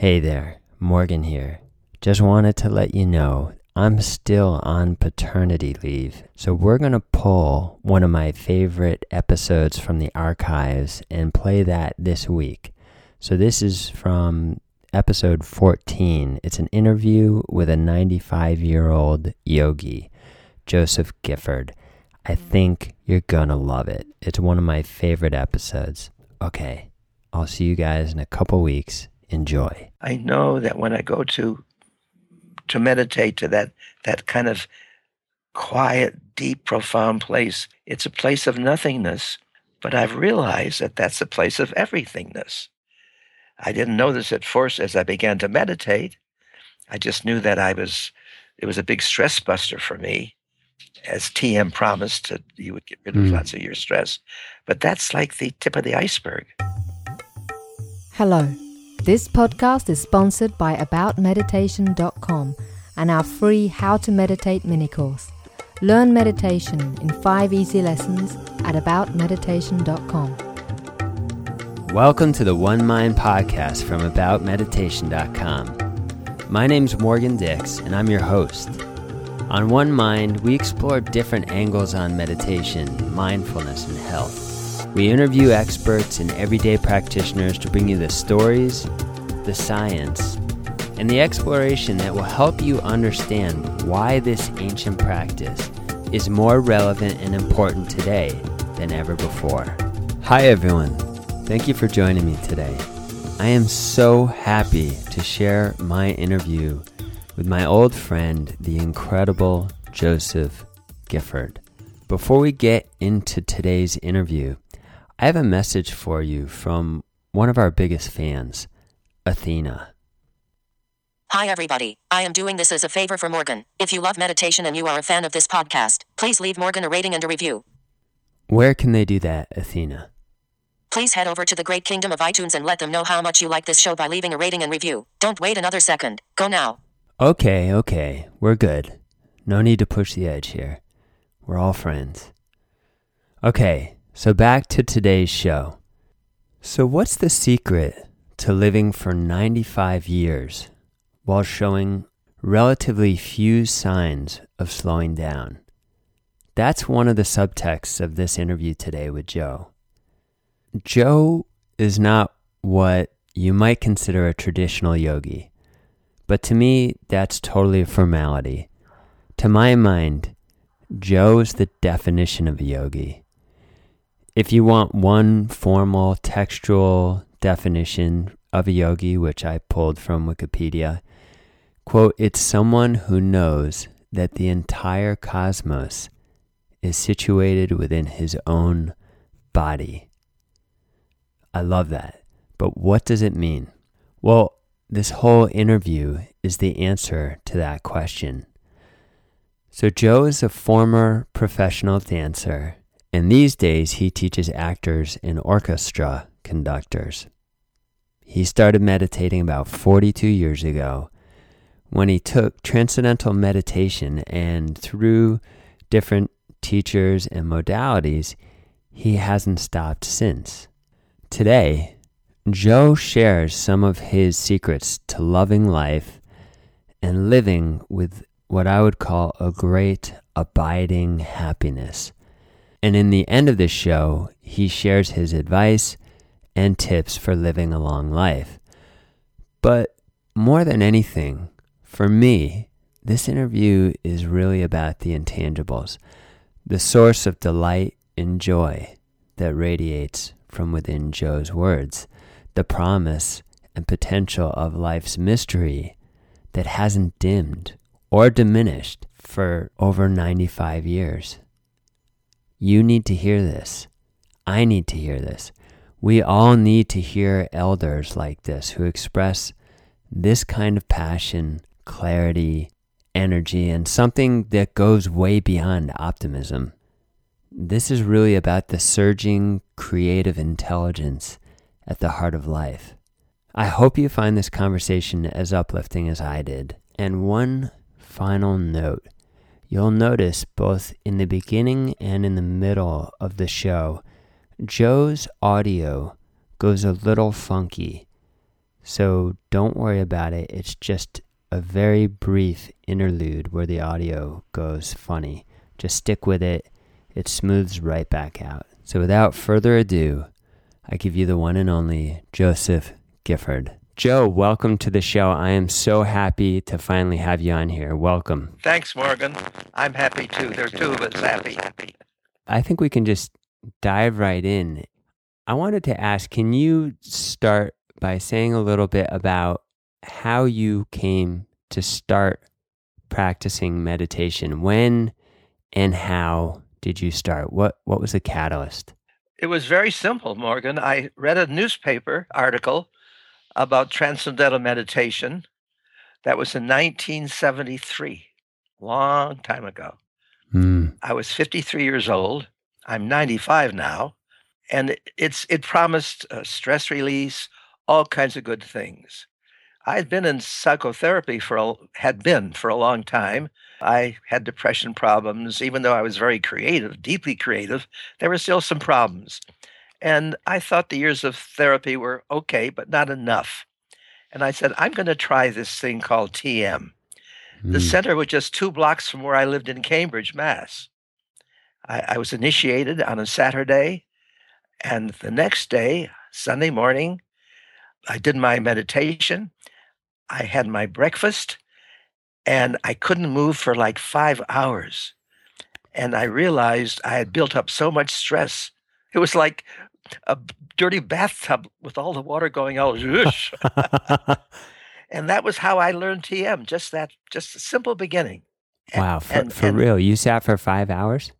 Hey there, Morgan here. Just wanted to let you know I'm still on paternity leave, so we're going to pull one of my favorite episodes from the archives and play that this week. So, this is from episode 14. It's an interview with a 95 year old yogi, Joseph Gifford. I think you're going to love it. It's one of my favorite episodes. Okay, I'll see you guys in a couple weeks. Enjoy. I know that when I go to to meditate to that that kind of quiet, deep, profound place, it's a place of nothingness. But I've realized that that's a place of everythingness. I didn't know this at first as I began to meditate. I just knew that I was it was a big stress buster for me. As TM promised that you would get rid of mm. lots of your stress. But that's like the tip of the iceberg. Hello. This podcast is sponsored by AboutMeditation.com and our free How to Meditate mini course. Learn meditation in five easy lessons at AboutMeditation.com. Welcome to the One Mind podcast from AboutMeditation.com. My name's Morgan Dix, and I'm your host. On One Mind, we explore different angles on meditation, mindfulness, and health. We interview experts and everyday practitioners to bring you the stories, the science, and the exploration that will help you understand why this ancient practice is more relevant and important today than ever before. Hi, everyone. Thank you for joining me today. I am so happy to share my interview with my old friend, the incredible Joseph Gifford. Before we get into today's interview, I have a message for you from one of our biggest fans, Athena. Hi, everybody. I am doing this as a favor for Morgan. If you love meditation and you are a fan of this podcast, please leave Morgan a rating and a review. Where can they do that, Athena? Please head over to the Great Kingdom of iTunes and let them know how much you like this show by leaving a rating and review. Don't wait another second. Go now. Okay, okay. We're good. No need to push the edge here. We're all friends. Okay, so, back to today's show. So, what's the secret to living for 95 years while showing relatively few signs of slowing down? That's one of the subtexts of this interview today with Joe. Joe is not what you might consider a traditional yogi, but to me, that's totally a formality. To my mind, Joe is the definition of a yogi. If you want one formal textual definition of a yogi, which I pulled from Wikipedia, quote, it's someone who knows that the entire cosmos is situated within his own body. I love that. But what does it mean? Well, this whole interview is the answer to that question. So, Joe is a former professional dancer and these days, he teaches actors and orchestra conductors. He started meditating about 42 years ago when he took transcendental meditation, and through different teachers and modalities, he hasn't stopped since. Today, Joe shares some of his secrets to loving life and living with what I would call a great abiding happiness. And in the end of this show, he shares his advice and tips for living a long life. But more than anything, for me, this interview is really about the intangibles, the source of delight and joy that radiates from within Joe's words, the promise and potential of life's mystery that hasn't dimmed or diminished for over 95 years. You need to hear this. I need to hear this. We all need to hear elders like this who express this kind of passion, clarity, energy, and something that goes way beyond optimism. This is really about the surging creative intelligence at the heart of life. I hope you find this conversation as uplifting as I did. And one final note You'll notice both in the beginning and in the middle of the show, Joe's audio goes a little funky. So don't worry about it. It's just a very brief interlude where the audio goes funny. Just stick with it. It smooths right back out. So without further ado, I give you the one and only Joseph Gifford. Joe, welcome to the show. I am so happy to finally have you on here. Welcome. Thanks, Morgan. I'm happy too. There are two of us happy. I think we can just dive right in. I wanted to ask can you start by saying a little bit about how you came to start practicing meditation? When and how did you start? What what was the catalyst? It was very simple, Morgan. I read a newspaper article about transcendental meditation. That was in 1973, long time ago. Mm. I was 53 years old. I'm 95 now, and it's it promised uh, stress release, all kinds of good things. I had been in psychotherapy for a, had been for a long time. I had depression problems, even though I was very creative, deeply creative. There were still some problems. And I thought the years of therapy were okay, but not enough. And I said, I'm going to try this thing called TM. The Mm. center was just two blocks from where I lived in Cambridge, Mass. I, I was initiated on a Saturday. And the next day, Sunday morning, I did my meditation. I had my breakfast and I couldn't move for like five hours. And I realized I had built up so much stress. It was like a dirty bathtub with all the water going out. And that was how I learned TM. Just that, just a simple beginning. A- wow, for, and- for and- real. You sat for five hours?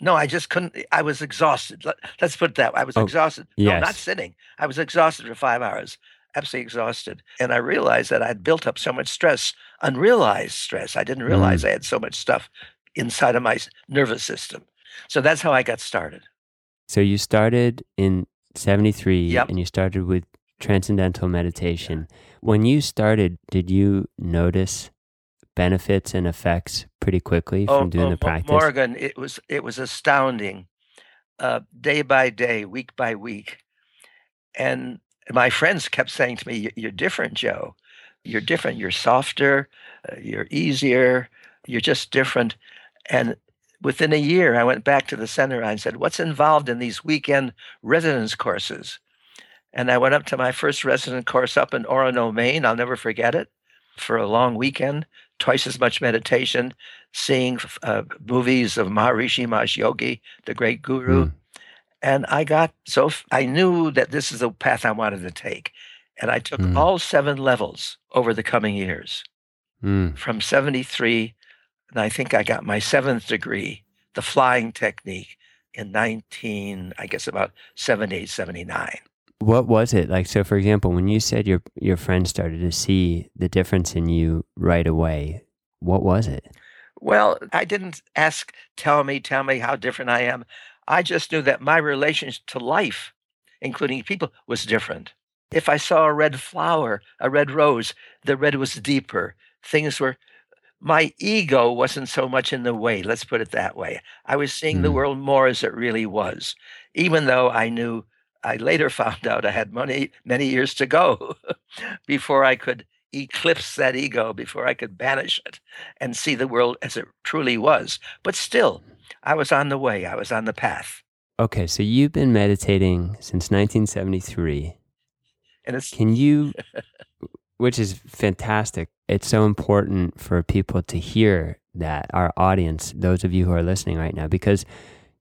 No, I just couldn't. I was exhausted. Let, us put it that way. I was Oh, exhausted. No, not sitting. I was exhausted for five hours, absolutely exhausted. And I realized that I'd built up so much stress, unrealized stress. I didn't realize Mm. I had so much stuff inside of my nervous system. So that's how I got started. So you started in 73 Yep. and you started with transcendental meditation. When you started, did you notice benefits and effects pretty quickly from doing the practice? Oh, Morgan, it was it was astounding, uh, day by day, week by week, and my friends kept saying to me, "You- "You're different, Joe. You're different. You're softer. Uh, you're easier. You're just different." And within a year, I went back to the center and said, "What's involved in these weekend residence courses?" And I went up to my first resident course up in Orono, Maine. I'll never forget it. For a long weekend, twice as much meditation, seeing uh, movies of Maharishi Mahesh Yogi, the great guru. Mm. And I got so f- I knew that this is the path I wanted to take. And I took Mm. all seven levels over the coming years Mm. from 73. And I think I got my seventh degree, the flying technique, in 19, I guess about 78, 79. What was it like? So, for example, when you said your your friends started to see the difference in you right away, what was it? Well, I didn't ask, tell me, tell me how different I am. I just knew that my relationship to life, including people, was different. If I saw a red flower, a red rose, the red was deeper. Things were, my ego wasn't so much in the way. Let's put it that way. I was seeing the Mm. world more as it really was, even though I knew, I later found out I had money, many years to go before I could eclipse that ego, before I could banish it and see the world as it truly was. But still, I was on the way, I was on the path. Okay, so you've been meditating since 1973. And it's Can you, which is fantastic, it's so important for people to hear that, our audience, those of you who are listening right now, because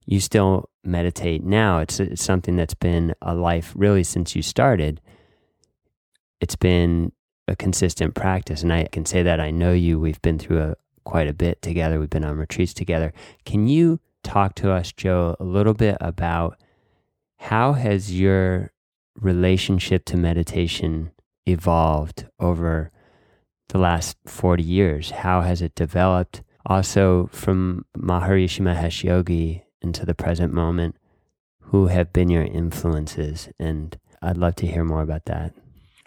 you still meditate now. It's, it's something that's been a life really since you started. It's been a consistent practice. And I can say that I know you. We've been through a, quite a bit together, we've been on retreats together. Can you talk to us, Joe, a little bit about how has your relationship to meditation evolved over the last 40 years? How has it developed? Also, from Maharishi Mahesh Yogi into the present moment, who have been your influences? And I'd love to hear more about that.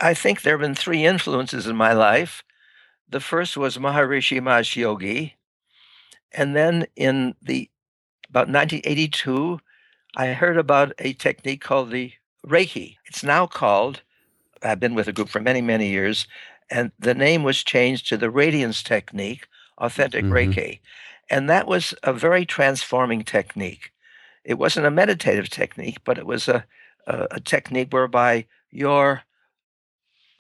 I think there have been three influences in my life. The first was Maharishi Mahesh Yogi. And then in the about 1982, I heard about a technique called the Reiki. It's now called I've been with a group for many, many years, and the name was changed to the Radiance Technique, Authentic Mhm. Reiki. And that was a very transforming technique. It wasn't a meditative technique, but it was a, a, a technique whereby your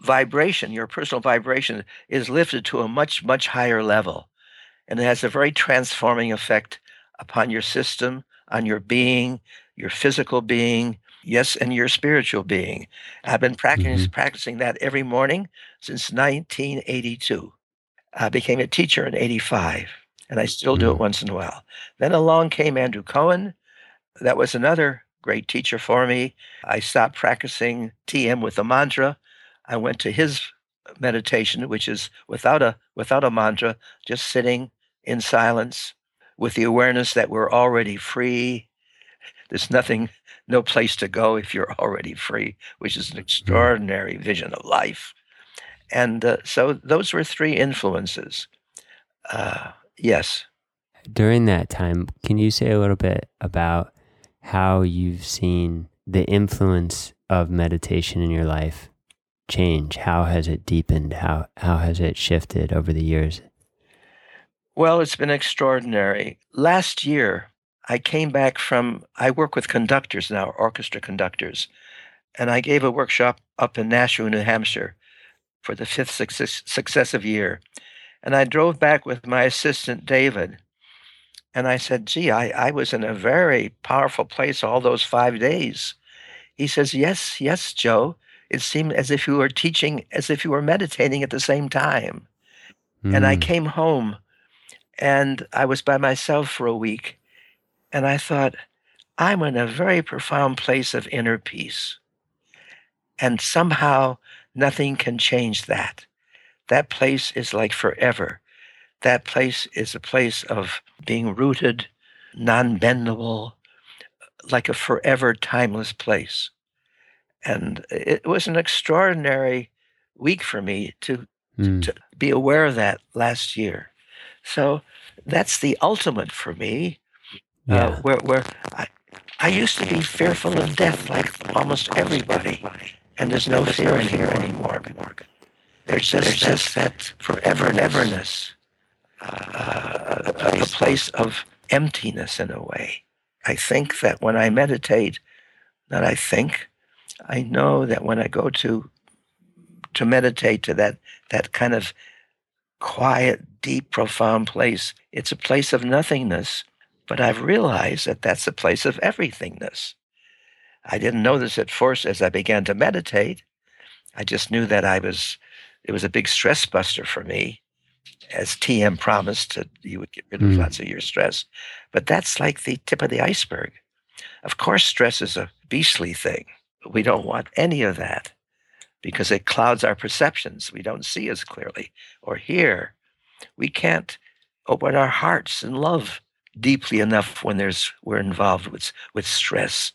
vibration, your personal vibration, is lifted to a much, much higher level. And it has a very transforming effect upon your system, on your being, your physical being, yes, and your spiritual being. I've been practicing, practicing that every morning since 1982. I became a teacher in 85, and I still do it Mm. once in a while. Then along came Andrew Cohen. That was another great teacher for me. I stopped practicing TM with the mantra. I went to his meditation, which is without a without a mantra, just sitting in silence with the awareness that we're already free. There's nothing, no place to go if you're already free, which is an extraordinary vision of life. And uh, so those were three influences. Uh, yes. During that time, can you say a little bit about how you've seen the influence of meditation in your life change? How has it deepened? How how has it shifted over the years? Well, it's been extraordinary. Last year, I came back from, I work with conductors now, orchestra conductors, and I gave a workshop up in Nashua, New Hampshire for the fifth success, successive year. And I drove back with my assistant, David, and I said, Gee, I, I was in a very powerful place all those five days. He says, Yes, yes, Joe. It seemed as if you were teaching, as if you were meditating at the same time. And I Mm, came home and I was by myself for a week. And I thought, I'm in a very profound place of inner peace. And somehow nothing can change that. That place is like forever. That place is a place of being rooted, non bendable, like a forever timeless place. And it was an extraordinary week for me to mm, to be aware of that last year. So that's the ultimate for me. Uh, yeah. where where I, I used to be fearful of death like almost everybody, and there's no fear in here anymore. There's just, there's just that forever and everness, uh, a, a place of emptiness in a way. I think that when I meditate, not I think, I know that when I go to to meditate to that that kind of quiet, deep, profound place, it's a place of nothingness. But I've realized that that's a place of everythingness. I didn't know this at first as I began to meditate. I just knew that I was, it was a big stress buster for me. As TM promised, that you would get rid of Mm. lots of your stress. But that's like the tip of the iceberg. Of course, stress is a beastly thing. We don't want any of that because it clouds our perceptions. We don't see as clearly or hear. We can't open our hearts and love deeply enough when there's we're involved with with stress,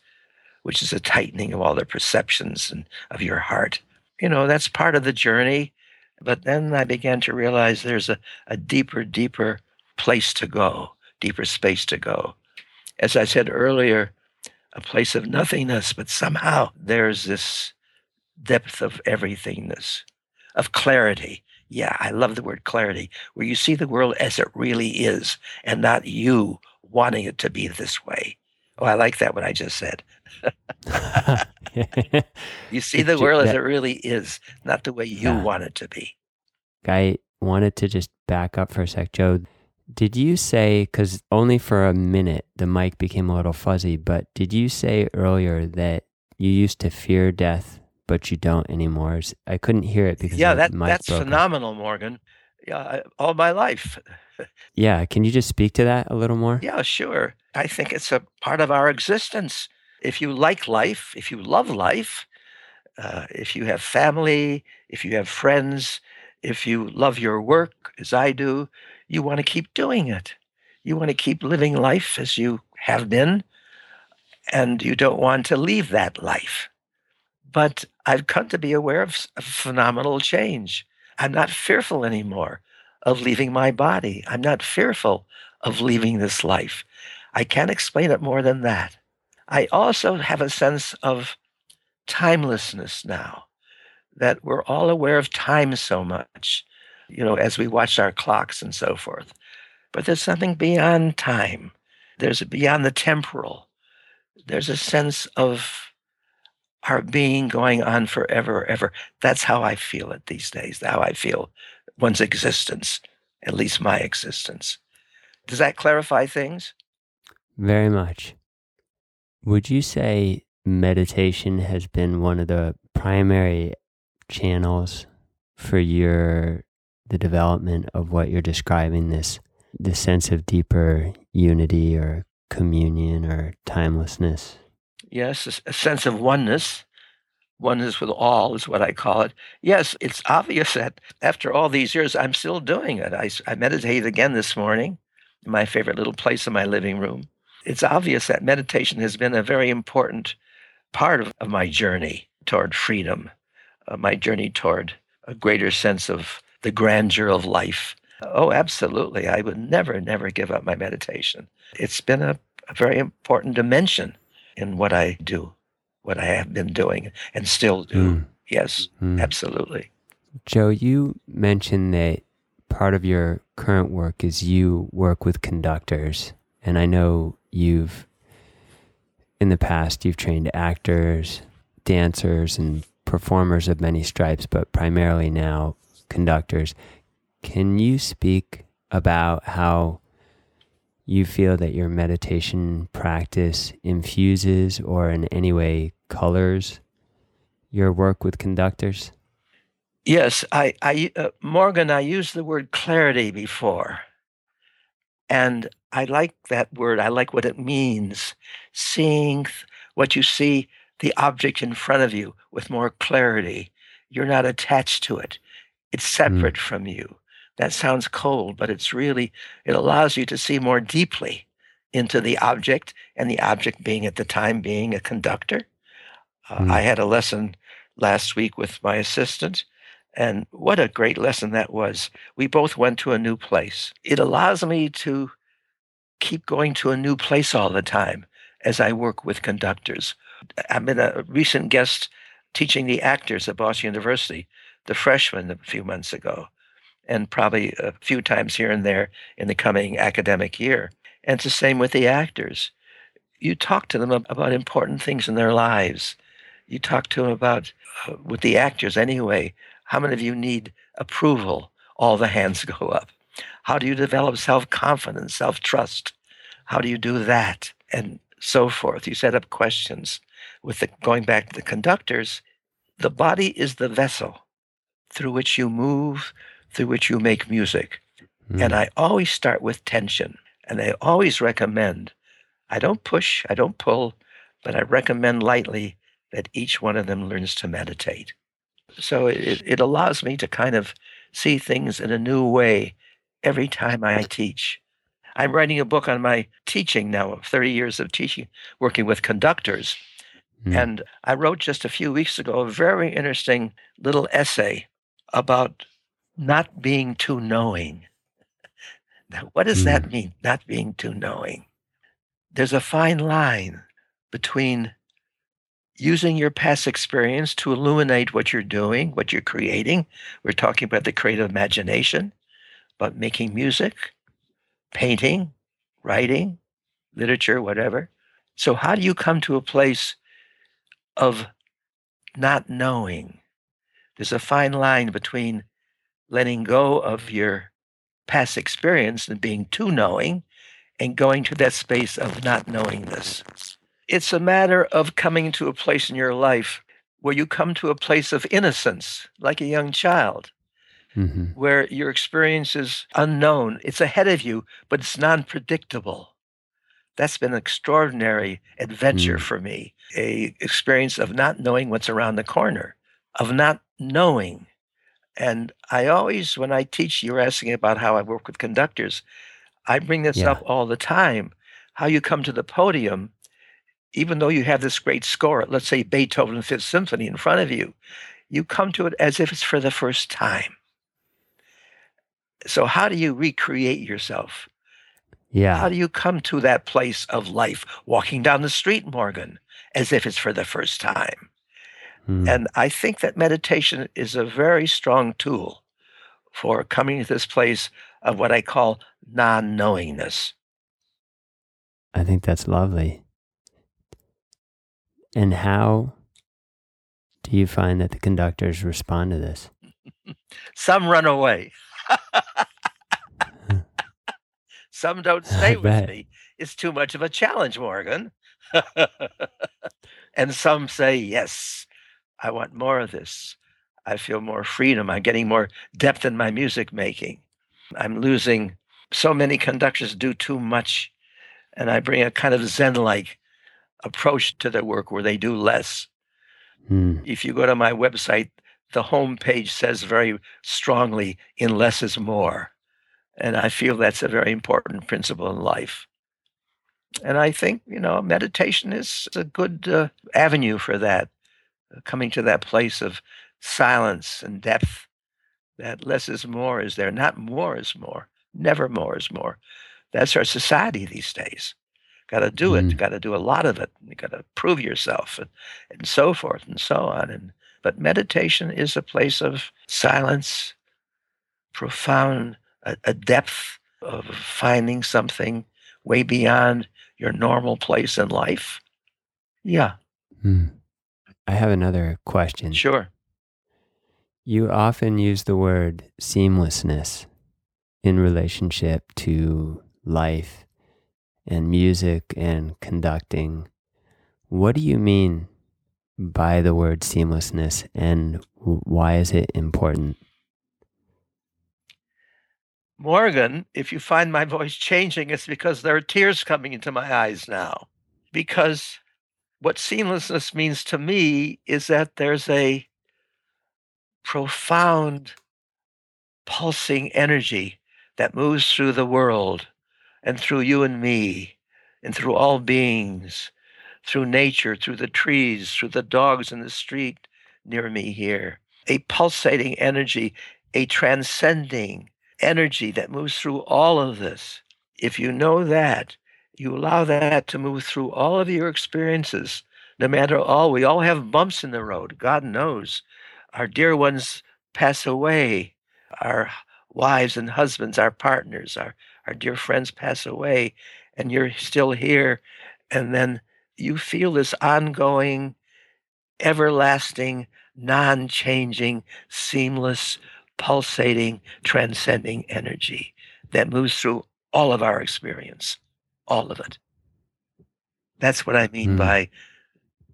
which is a tightening of all the perceptions and of your heart. You know, that's part of the journey. But then I began to realize there's a, a deeper, deeper place to go, deeper space to go. As I said earlier, a place of nothingness, but somehow there's this depth of everythingness, of clarity. Yeah, I love the word clarity, where you see the world as it really is and not you wanting it to be this way. Oh, I like that what I just said. You see the world as it really is, not the way you Yeah. want it to be. I wanted to just back up for a sec, Joe. Did you say, because only for a minute the mic became a little fuzzy, but did you say earlier that you used to fear death, but you don't anymore? I couldn't hear it because Yeah, that, that's broke up. phenomenal, Morgan. Yeah, all my life. Yeah, can you just speak to that a little more? Yeah, sure. I think it's a part of our existence. If you like life, if you love life, uh, if you have family, if you have friends, if you love your work as I do, you want to keep doing it. You want to keep living life as you have been, and you don't want to leave that life. But I've come to be aware of phenomenal change. I'm not fearful anymore of leaving my body. I'm not fearful of leaving this life. I can't explain it more than that. I also have a sense of timelessness now. that we're all aware of time so much, you know, as we watch our clocks and so forth. But there's something beyond time. There's beyond the temporal. There's a sense of our being going on forever, ever. That's how I feel it these days, how I feel one's existence, at least my existence. Does that clarify things? Very much. Would you say meditation has been one of the primary channels for your the development of what you're describing this the sense of deeper unity or communion or timelessness yes a sense of oneness oneness with all is what i call it yes it's obvious that after all these years i'm still doing it i, I meditated again this morning in my favorite little place in my living room it's obvious that meditation has been a very important part of, of my journey toward freedom, uh, my journey toward a greater sense of the grandeur of life. Oh, absolutely. I would never, never give up my meditation. It's been a, a very important dimension in what I do, what I have been doing and still do. Mm. Yes, mm. absolutely. Joe, you mentioned that part of your current work is you work with conductors. And I know you've in the past you've trained actors, dancers and performers of many stripes, but primarily now conductors. Can you speak about how you feel that your meditation practice infuses or in any way colors your work with conductors? Yes, I, I uh, Morgan, I used the word clarity before. And I like that word. I like what it means. Seeing what you see, the object in front of you with more clarity. You're not attached to it, it's mm. separate mm. from you. That sounds cold, but it's really, it allows you to see more deeply into the object, and the object being at the time being a conductor. Uh, mm. I had a lesson last week with my assistant, and what a great lesson that was. We both went to a new place. It allows me to keep going to a new place all the time as I work with conductors. I've been a recent guest teaching the actors at Boston University, the freshmen a few months ago, and probably a few times here and there in the coming academic year. And it's the same with the actors. You talk to them about important things in their lives. You talk to them about, uh, with the actors anyway, how many of you need approval? All the hands go up. How do you develop self confidence, self trust? How do you do that? And so forth. You set up questions. With the, going back to the conductors, the body is the vessel through which you move, through which you make music. Mm. And I always start with tension. And I always recommend, I don't push, I don't pull, but I recommend lightly that each one of them learns to meditate. So it, it allows me to kind of see things in a new way every time I teach. I'm writing a book on my teaching now, of 30 years of teaching, working with conductors. Mm. And I wrote just a few weeks ago a very interesting little essay about not being too knowing. Now, what does mm. that mean, not being too knowing? There's a fine line between using your past experience to illuminate what you're doing, what you're creating. We're talking about the creative imagination, but making music, painting, writing, literature, whatever. So, how do you come to a place of not knowing? There's a fine line between letting go of your past experience and being too knowing and going to that space of not knowing this. It's a matter of coming to a place in your life where you come to a place of innocence, like a young child, mm-hmm. where your experience is unknown. It's ahead of you, but it's non predictable. That's been an extraordinary adventure mm. for me. A experience of not knowing what's around the corner, of not knowing. And I always, when I teach, you're asking about how I work with conductors. I bring this yeah. up all the time. How you come to the podium even though you have this great score, let's say Beethoven Fifth Symphony in front of you, you come to it as if it's for the first time. So how do you recreate yourself? Yeah. How do you come to that place of life, walking down the street, Morgan, as if it's for the first time? Mm. And I think that meditation is a very strong tool for coming to this place of what I call non knowingness. I think that's lovely. And how do you find that the conductors respond to this? Some run away. Some don't stay with me. It's too much of a challenge, Morgan. and some say, yes, I want more of this. I feel more freedom. I'm getting more depth in my music making. I'm losing. So many conductors do too much. And I bring a kind of Zen like approach to their work where they do less. Mm. If you go to my website, the home page says very strongly, in less is more. And I feel that's a very important principle in life. And I think, you know, meditation is a good uh, avenue for that, coming to that place of silence and depth. That less is more is there, not more is more, never more is more. That's our society these days. Got to do it. Mm. Got to do a lot of it. You got to prove yourself, and, and so forth and so on. And but meditation is a place of silence, profound, a, a depth of finding something way beyond your normal place in life. Yeah, Mm. I have another question. sure. You often use the word seamlessness in relationship to life and music and conducting. What do you mean by the word seamlessness and why is it important? Morgan, if you find my voice changing, it's because there are tears coming into my eyes now. Because what seamlessness means to me is that there's a profound pulsing energy that moves through the world and through you and me and through all beings, through nature, through the trees, through the dogs in the street near me here. A pulsating energy, a transcending energy that moves through all of this. If you know that, you allow that to move through all of your experiences, no matter all. We all have bumps in the road. God knows. Our dear ones pass away. Our wives and husbands, our partners, our, our dear friends pass away, and you're still here. And then you feel this ongoing, everlasting, non changing, seamless, pulsating, transcending energy that moves through all of our experience, all of it. That's what I mean Mm. by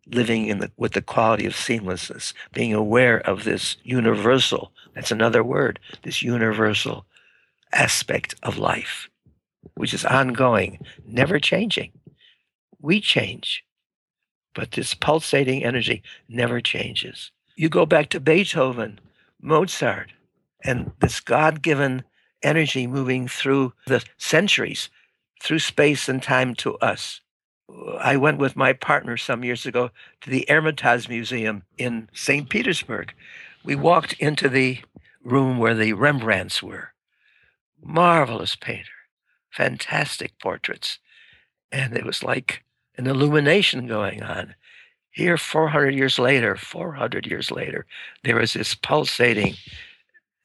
living in the with the quality of seamlessness, being aware of this universal, that's another word, this universal aspect of life, which is ongoing, never changing. We change, but this pulsating energy never changes. You go back to Beethoven, Mozart, and this God given energy moving through the centuries, through space and time to us. I went with my partner some years ago to the Hermitage Museum in St. Petersburg. We walked into the room where the Rembrandts were. Marvelous painter, fantastic portraits. And it was like an illumination going on. Here, 400 years later, 400 years later, there is this pulsating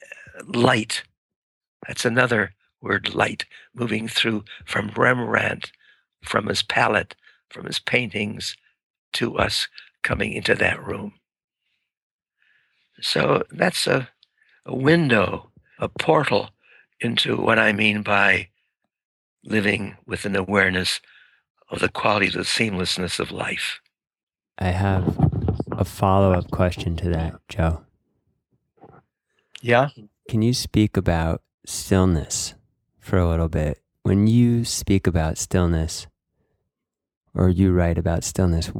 uh, light. That's another word, light, moving through from Rembrandt, from his palette, from his paintings to us coming into that room. So that's a, a window, a portal into what I mean by living with an awareness of the quality of the seamlessness of life. I have a follow up question to that, Joe. Yeah. Can you speak about stillness for a little bit? When you speak about stillness, or you write about stillness,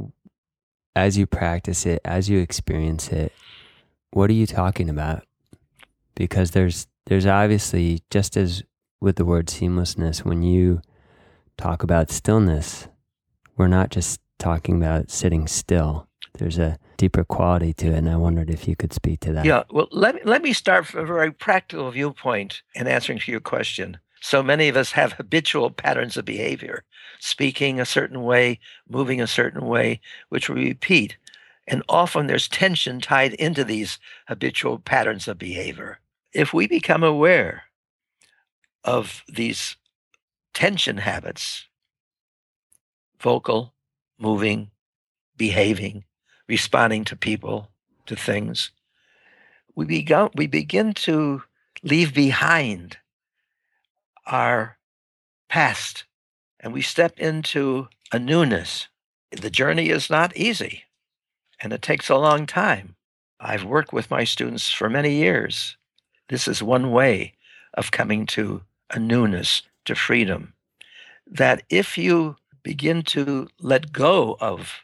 as you practice it, as you experience it, what are you talking about? Because there's there's obviously just as with the word seamlessness, when you talk about stillness, we're not just talking about sitting still. There's a deeper quality to it, and I wondered if you could speak to that. Yeah. Well, let let me start from a very practical viewpoint in answering to your question. So many of us have habitual patterns of behavior, speaking a certain way, moving a certain way, which we repeat. And often there's tension tied into these habitual patterns of behavior. If we become aware of these tension habits, vocal, moving, behaving, responding to people, to things, we, begin, we begin to leave behind our past and we step into a newness. The journey is not easy and it takes a long time. I've worked with my students for many years. This is one way of coming to a newness, to freedom. That if you begin to let go of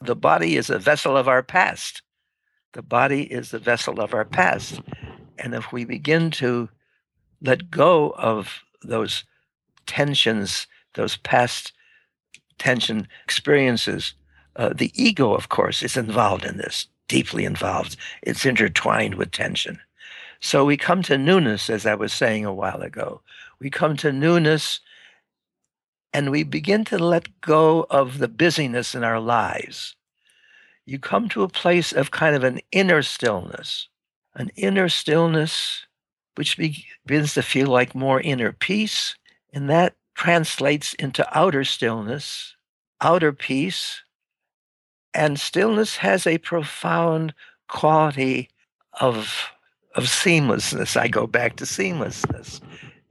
the body is a vessel of our past. The body is the vessel of our past. And if we begin to let go of those tensions, those past tension experiences, uh, the ego, of course, is involved in this, deeply involved. It's intertwined with tension. So we come to newness, as I was saying a while ago. We come to newness and we begin to let go of the busyness in our lives. You come to a place of kind of an inner stillness, an inner stillness which begins to feel like more inner peace. And that translates into outer stillness, outer peace. And stillness has a profound quality of, of seamlessness. I go back to seamlessness.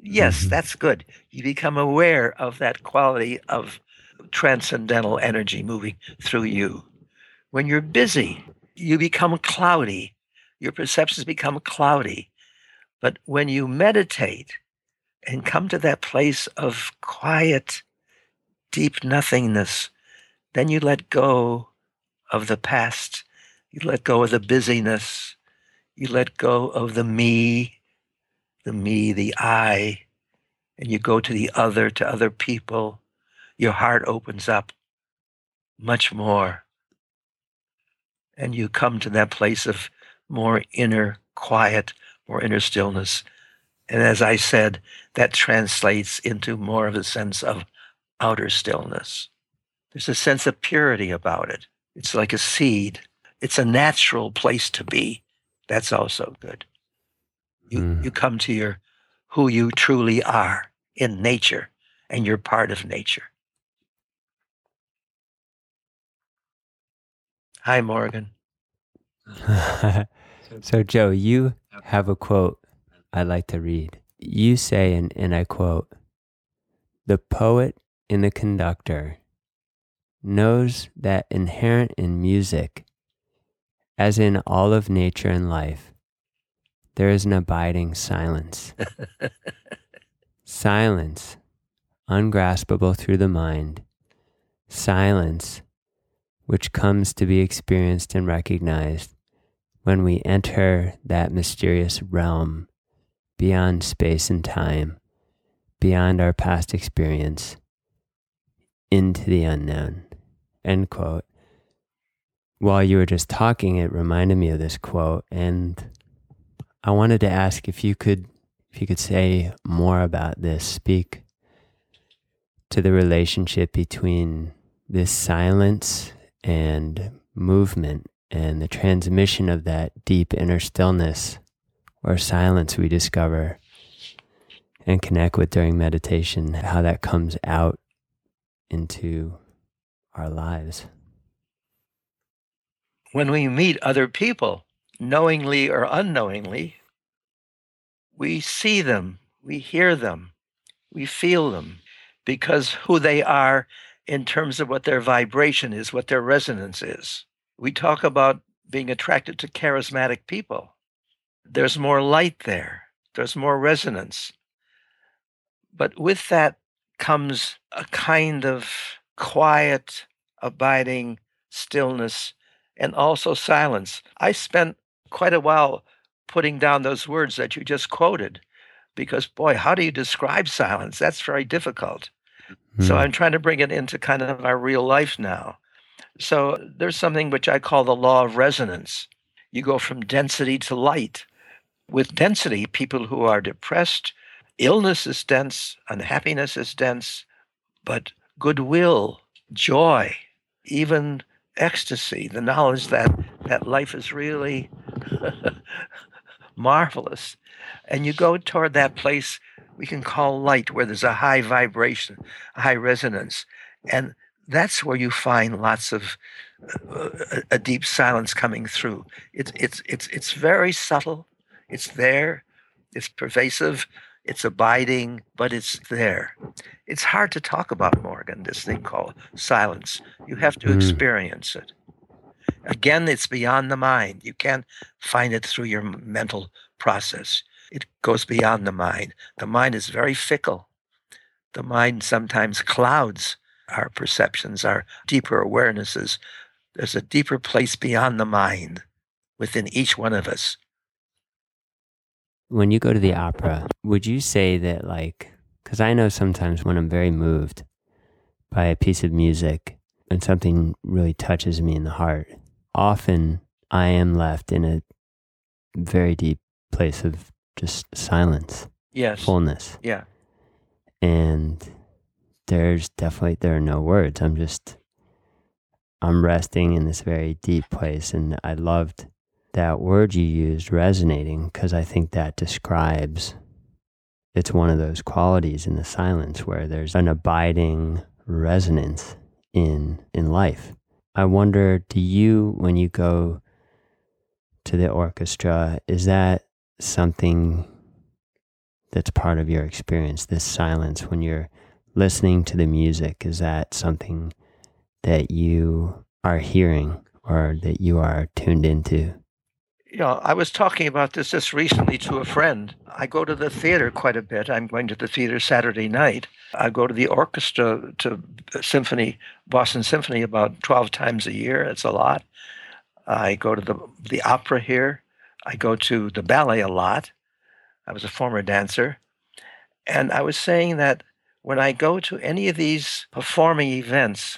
Yes, mm-hmm. that's good. You become aware of that quality of transcendental energy moving through you. When you're busy, you become cloudy. Your perceptions become cloudy. But when you meditate and come to that place of quiet, deep nothingness, then you let go of the past. You let go of the busyness. You let go of the me, the me, the I, and you go to the other, to other people. Your heart opens up much more. And you come to that place of more inner quiet, more inner stillness. And as I said, that translates into more of a sense of outer stillness. There's a sense of purity about it. It's like a seed. It's a natural place to be. That's also good. You, mm. you come to your who you truly are in nature, and you're part of nature. Hi, Morgan. so, Joe, you have a quote I'd like to read. You say, and, and I quote, the poet in the conductor knows that inherent in music, as in all of nature and life, there is an abiding silence. silence, ungraspable through the mind. Silence, which comes to be experienced and recognized when we enter that mysterious realm beyond space and time, beyond our past experience, into the unknown. End quote. While you were just talking, it reminded me of this quote, and I wanted to ask if you could if you could say more about this, speak to the relationship between this silence and movement and the transmission of that deep inner stillness or silence we discover and connect with during meditation, how that comes out into our lives. When we meet other people, knowingly or unknowingly, we see them, we hear them, we feel them because who they are in terms of what their vibration is, what their resonance is. We talk about being attracted to charismatic people. There's more light there, there's more resonance. But with that comes a kind of quiet, abiding stillness and also silence. I spent quite a while putting down those words that you just quoted because boy how do you describe silence that's very difficult mm-hmm. so hmm. i'm trying to bring it into kind of our real life now so there's something which i call the law of resonance you go from density to light with density people who are depressed illness is dense unhappiness is dense but goodwill joy even ecstasy, the knowledge that that life is really marvelous. And you go toward that place we can call light, where there's a high vibration, a high resonance. And that's where you find lots of uh, a, deep silence coming through. It's, it's, it's, it's very subtle. It's there. It's pervasive. It's abiding, but it's there. It's hard to talk about, Morgan, this thing called silence. You have to mm. experience it. Again, it's beyond the mind. You can't find it through your mental process. It goes beyond the mind. The mind is very fickle. The mind sometimes clouds our perceptions, our deeper awarenesses. There's a deeper place beyond the mind within each one of us. When you go to the opera, would you say that, like, because I know sometimes when I'm very moved by a piece of music and something really touches me in the heart, often I am left in a very deep place of just silence. Yes. Fullness. Yeah. And there's definitely there are no words. I'm just I'm resting in this very deep place and I loved that word you used resonating because I think that describes it's one of those qualities in the silence where there's an abiding resonance in in life. I wonder do you when you go to the orchestra is that something that's part of your experience, this silence when you're listening to the music? Is that something that you are hearing or that you are tuned into? You know, I was talking about this just recently to a friend. I go to the theater quite a bit. I'm going to the theater Saturday night. I go to the orchestra to symphony, Boston Symphony, about 12 times a year. It's a lot. I go to the the opera here. I go to the ballet a lot. I was a former dancer. And I was saying that when I go to any of these performing events,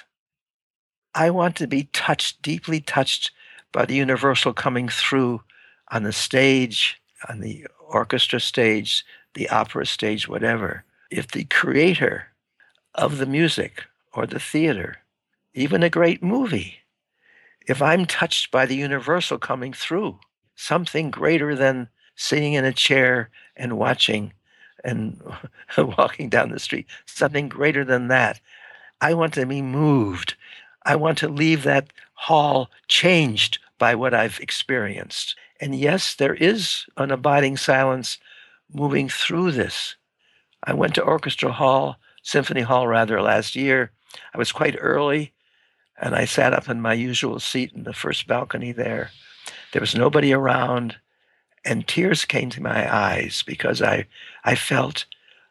I want to be touched, deeply touched by the universal coming through on the stage, on the orchestra stage, the opera stage, whatever. If the creator of the music or the theater, even a great movie, if I'm touched by the universal coming through, something greater than sitting in a chair and watching and walking down the street, something greater than that. I want to be moved. I want to leave that hall changed by what I've experienced. And yes, there is an abiding silence moving through this. I went to Orchestra Hall, Symphony Hall rather, last year. I was quite early, and I sat up in my usual seat in the first balcony there. There was nobody around, and tears came to my eyes because I, I felt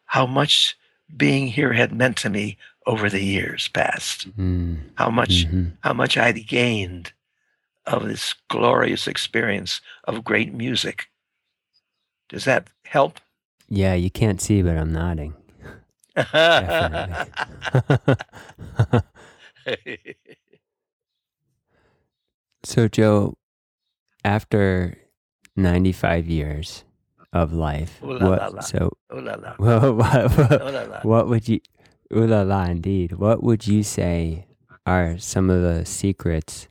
how much being here had meant to me over the years past. Mm-hmm. How much mm-hmm. how much I'd gained of this glorious experience of great music. Does that help? Yeah, you can't see, but I'm nodding. so, Joe, after 95 years of life, Ooh la what, la so Ooh la la. What, what, what, what would you, ooh la la, indeed, what would you say are some of the secrets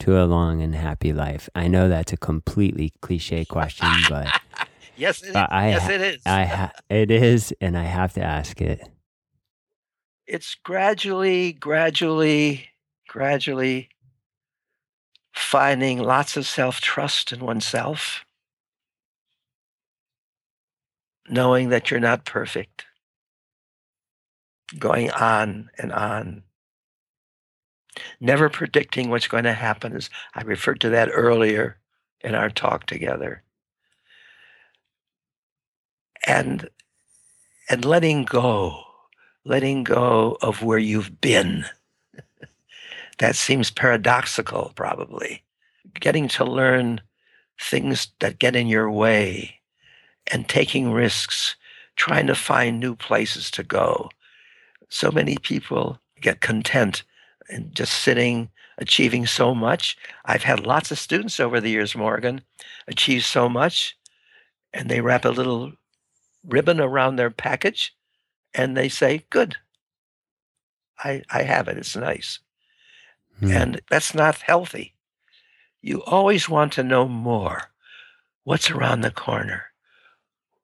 to a long and happy life? I know that's a completely cliche question, but yes, it is. I, yes, it is. I ha- it is, and I have to ask it. It's gradually, gradually, gradually finding lots of self trust in oneself, knowing that you're not perfect, going on and on. Never predicting what's going to happen, as I referred to that earlier in our talk together. And and letting go, letting go of where you've been that seems paradoxical, probably. Getting to learn things that get in your way and taking risks, trying to find new places to go. So many people get content in just sitting, achieving so much. I've had lots of students over the years, Morgan, achieve so much, and they wrap a little ribbon around their package and they say, Good. I, I have it. It's nice. Hmm. And that's not healthy. You always want to know more. What's around the corner?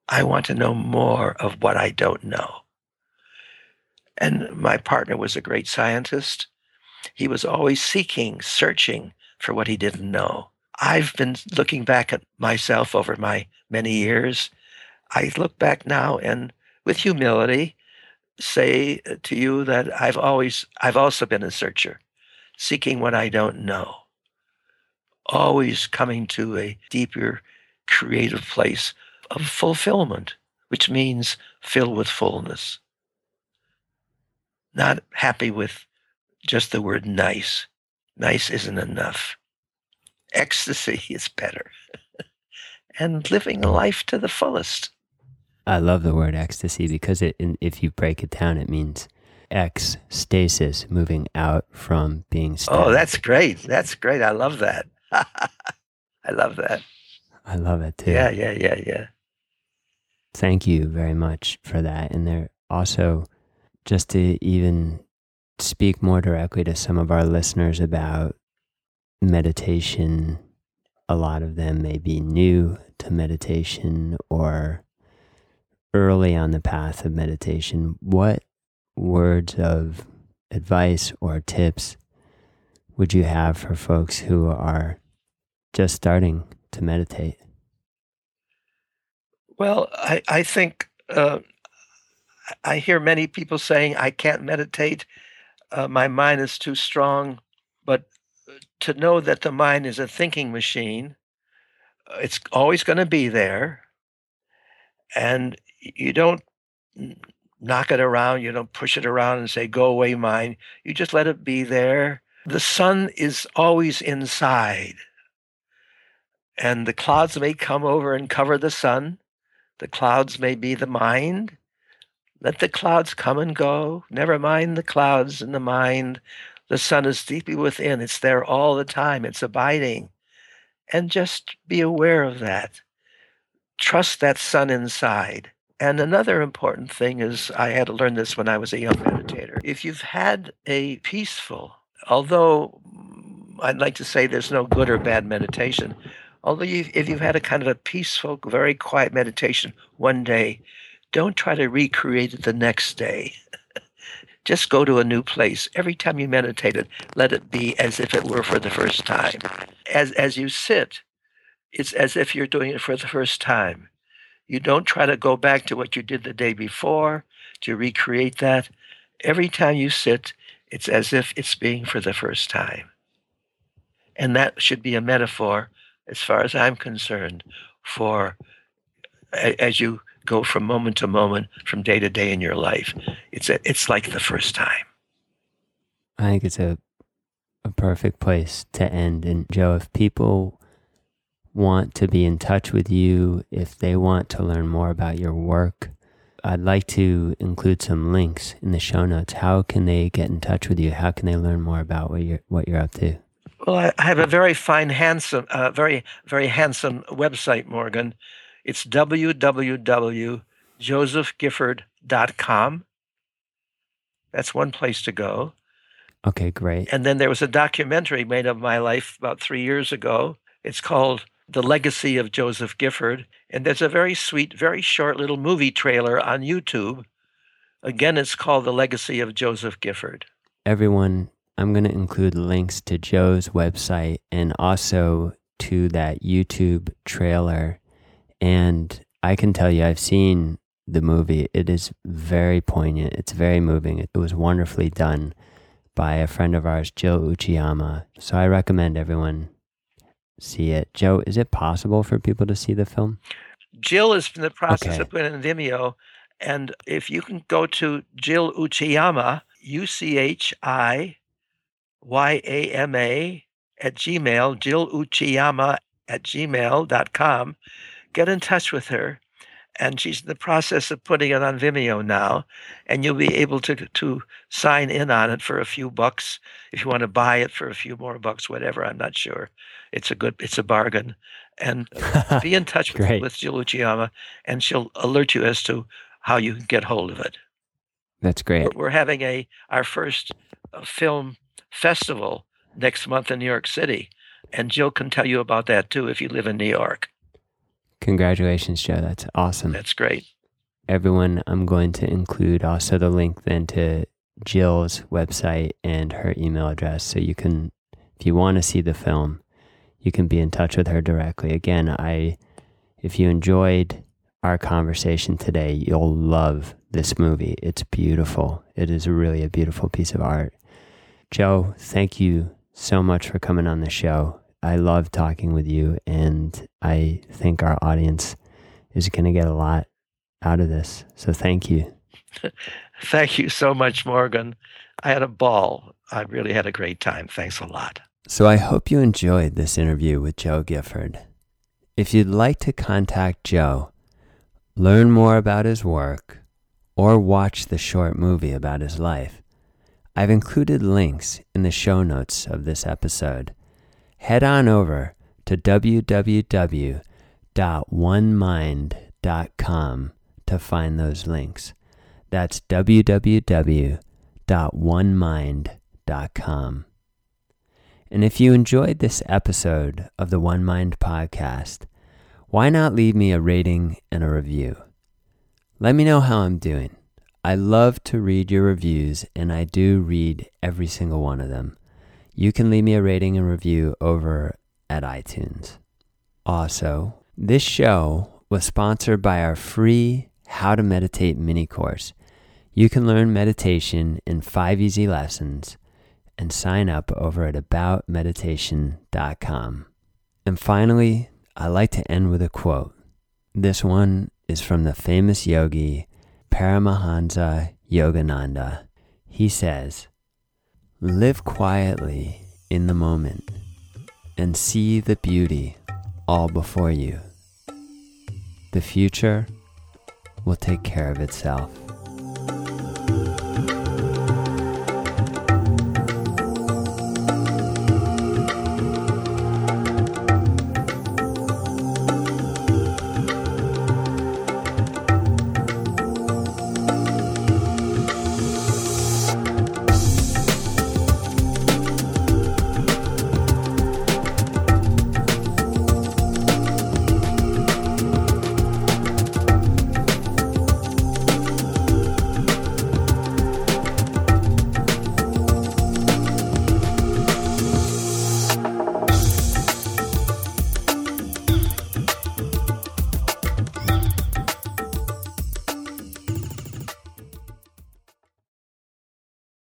I want to know more of what I don't know. And my partner was a great scientist. He was always seeking, searching for what he didn't know. I've been looking back at myself over my many years. I look back now and with humility say to you that I've always I've also been a searcher, seeking what I don't know. Always coming to a deeper creative place of fulfillment, which means filled with fullness. Not happy with just the word nice. Nice isn't enough. Ecstasy is better. and living life to the fullest. I love the word ecstasy because it, if you break it down, it means ex stasis, moving out from being oh, static. Oh, that's great. That's great. I love that. I love that. I love it too. Yeah, yeah, yeah, yeah. Thank you very much for that. And there also, just to even speak more directly to some of our listeners about meditation, a lot of them may be new to meditation or early on the path of meditation. What words of advice or tips would you have for folks who are just starting to meditate? Well, I, I think uh, I hear many people saying, I can't meditate. Uh, my mind is too strong. But uh, to know that the mind is a thinking machine, it's always going to be there. And you don't knock it around, you don't push it around and say, go away, mind. You just let it be there. The sun is always inside. And the clouds may come over and cover the sun the clouds may be the mind. Let the clouds come and go. Never mind the clouds and the mind. The sun is deeply within. It's there all the time. It's abiding. And just be aware of that. Trust that sun inside. And another important thing is, I had to learn this when I was a young meditator. If you've had a peaceful, although mm, I'd like to say there's no good or bad meditation, Although you, if you've had a kind of a peaceful, very quiet meditation one day, don't try to recreate it the next day. Just go to a new place. Every time you meditate it, let it be as if it were for the first time. As, as you sit, it's as if you're doing it for the first time. You don't try to go back to what you did the day before to recreate that. Every time you sit, it's as if it's being for the first time. And that should be a metaphor as far as I'm concerned, for as you go from moment to moment, from day to day in your life. It's a, it's like the first time. I think it's a a perfect place to end. And Joe, if people want to be in touch with you, if they want to learn more about your work, I'd like to include some links in the show notes. How can they get in touch with you? How can they learn more about what you're what you're up to? Well, I have a very fine, handsome, uh, very, very handsome website, Morgan. It's www.josephgifford.com. That's one place to go. Okay, great. And then there was a documentary made of my life about three years ago. It's called The Legacy of Joseph Gifford. And there's a very sweet, very short little movie trailer on YouTube. Again, it's called The Legacy of Joseph Gifford. Everyone I'm going to include links to Joe's website and also to that YouTube trailer. And I can tell you, I've seen the movie. It is very poignant. It's very moving. It was wonderfully done by a friend of ours, Jill Uchiyama. So I recommend everyone see it. Joe, is it possible for people to see the film? Jill is in the process okay. of putting in Vimeo. And if you can go to Jill Uchiyama, U C H I Y-A-M-A at Gmail, Jill Uchiyama at gmail.com. Get in touch with her. And she's in the process of putting it on Vimeo now. And you'll be able to, to sign in on it for a few bucks. If you want to buy it for a few more bucks, whatever, I'm not sure. It's a good, it's a bargain. And be in touch with, with Jill Uchiyama, and she'll alert you as to how you can get hold of it. That's great. We're having a our first uh, film festival next month in New York City. And Jill can tell you about that too if you live in New York. Congratulations, Joe. That's awesome. That's great. Everyone, I'm going to include also the link then to Jill's website and her email address. So you can, if you want to see the film, you can be in touch with her directly. Again, I, if you enjoyed our conversation today, you'll love this movie. It's beautiful. It is really a beautiful piece of art. Joe, thank you so much for coming on the show. I love talking with you, and I think our audience is going to get a lot out of this. So thank you. Thank you so much, Morgan. I had a ball. I really had a great time. Thanks a lot. So I hope you enjoyed this interview with Joe Gifford. If you'd like to contact Joe, learn more about his work, or watch the short movie about his life, I've included links in the show notes of this episode. Head on over to www.onemind.com to find those links. That's www.onemind.com. And if you enjoyed this episode of the One Mind podcast, why not leave me a rating and a review? Let me know how I'm doing. I love to read your reviews, and I do read every single one of them. You can leave me a rating and review over at iTunes. Also, this show was sponsored by our free How to Meditate mini course. You can learn meditation in five easy lessons and sign up over at aboutmeditation.com. And finally, I like to end with a quote. This one is from the famous yogi Paramahansa Yogananda. He says, Live quietly in the moment and see the beauty all before you. The future will take care of itself.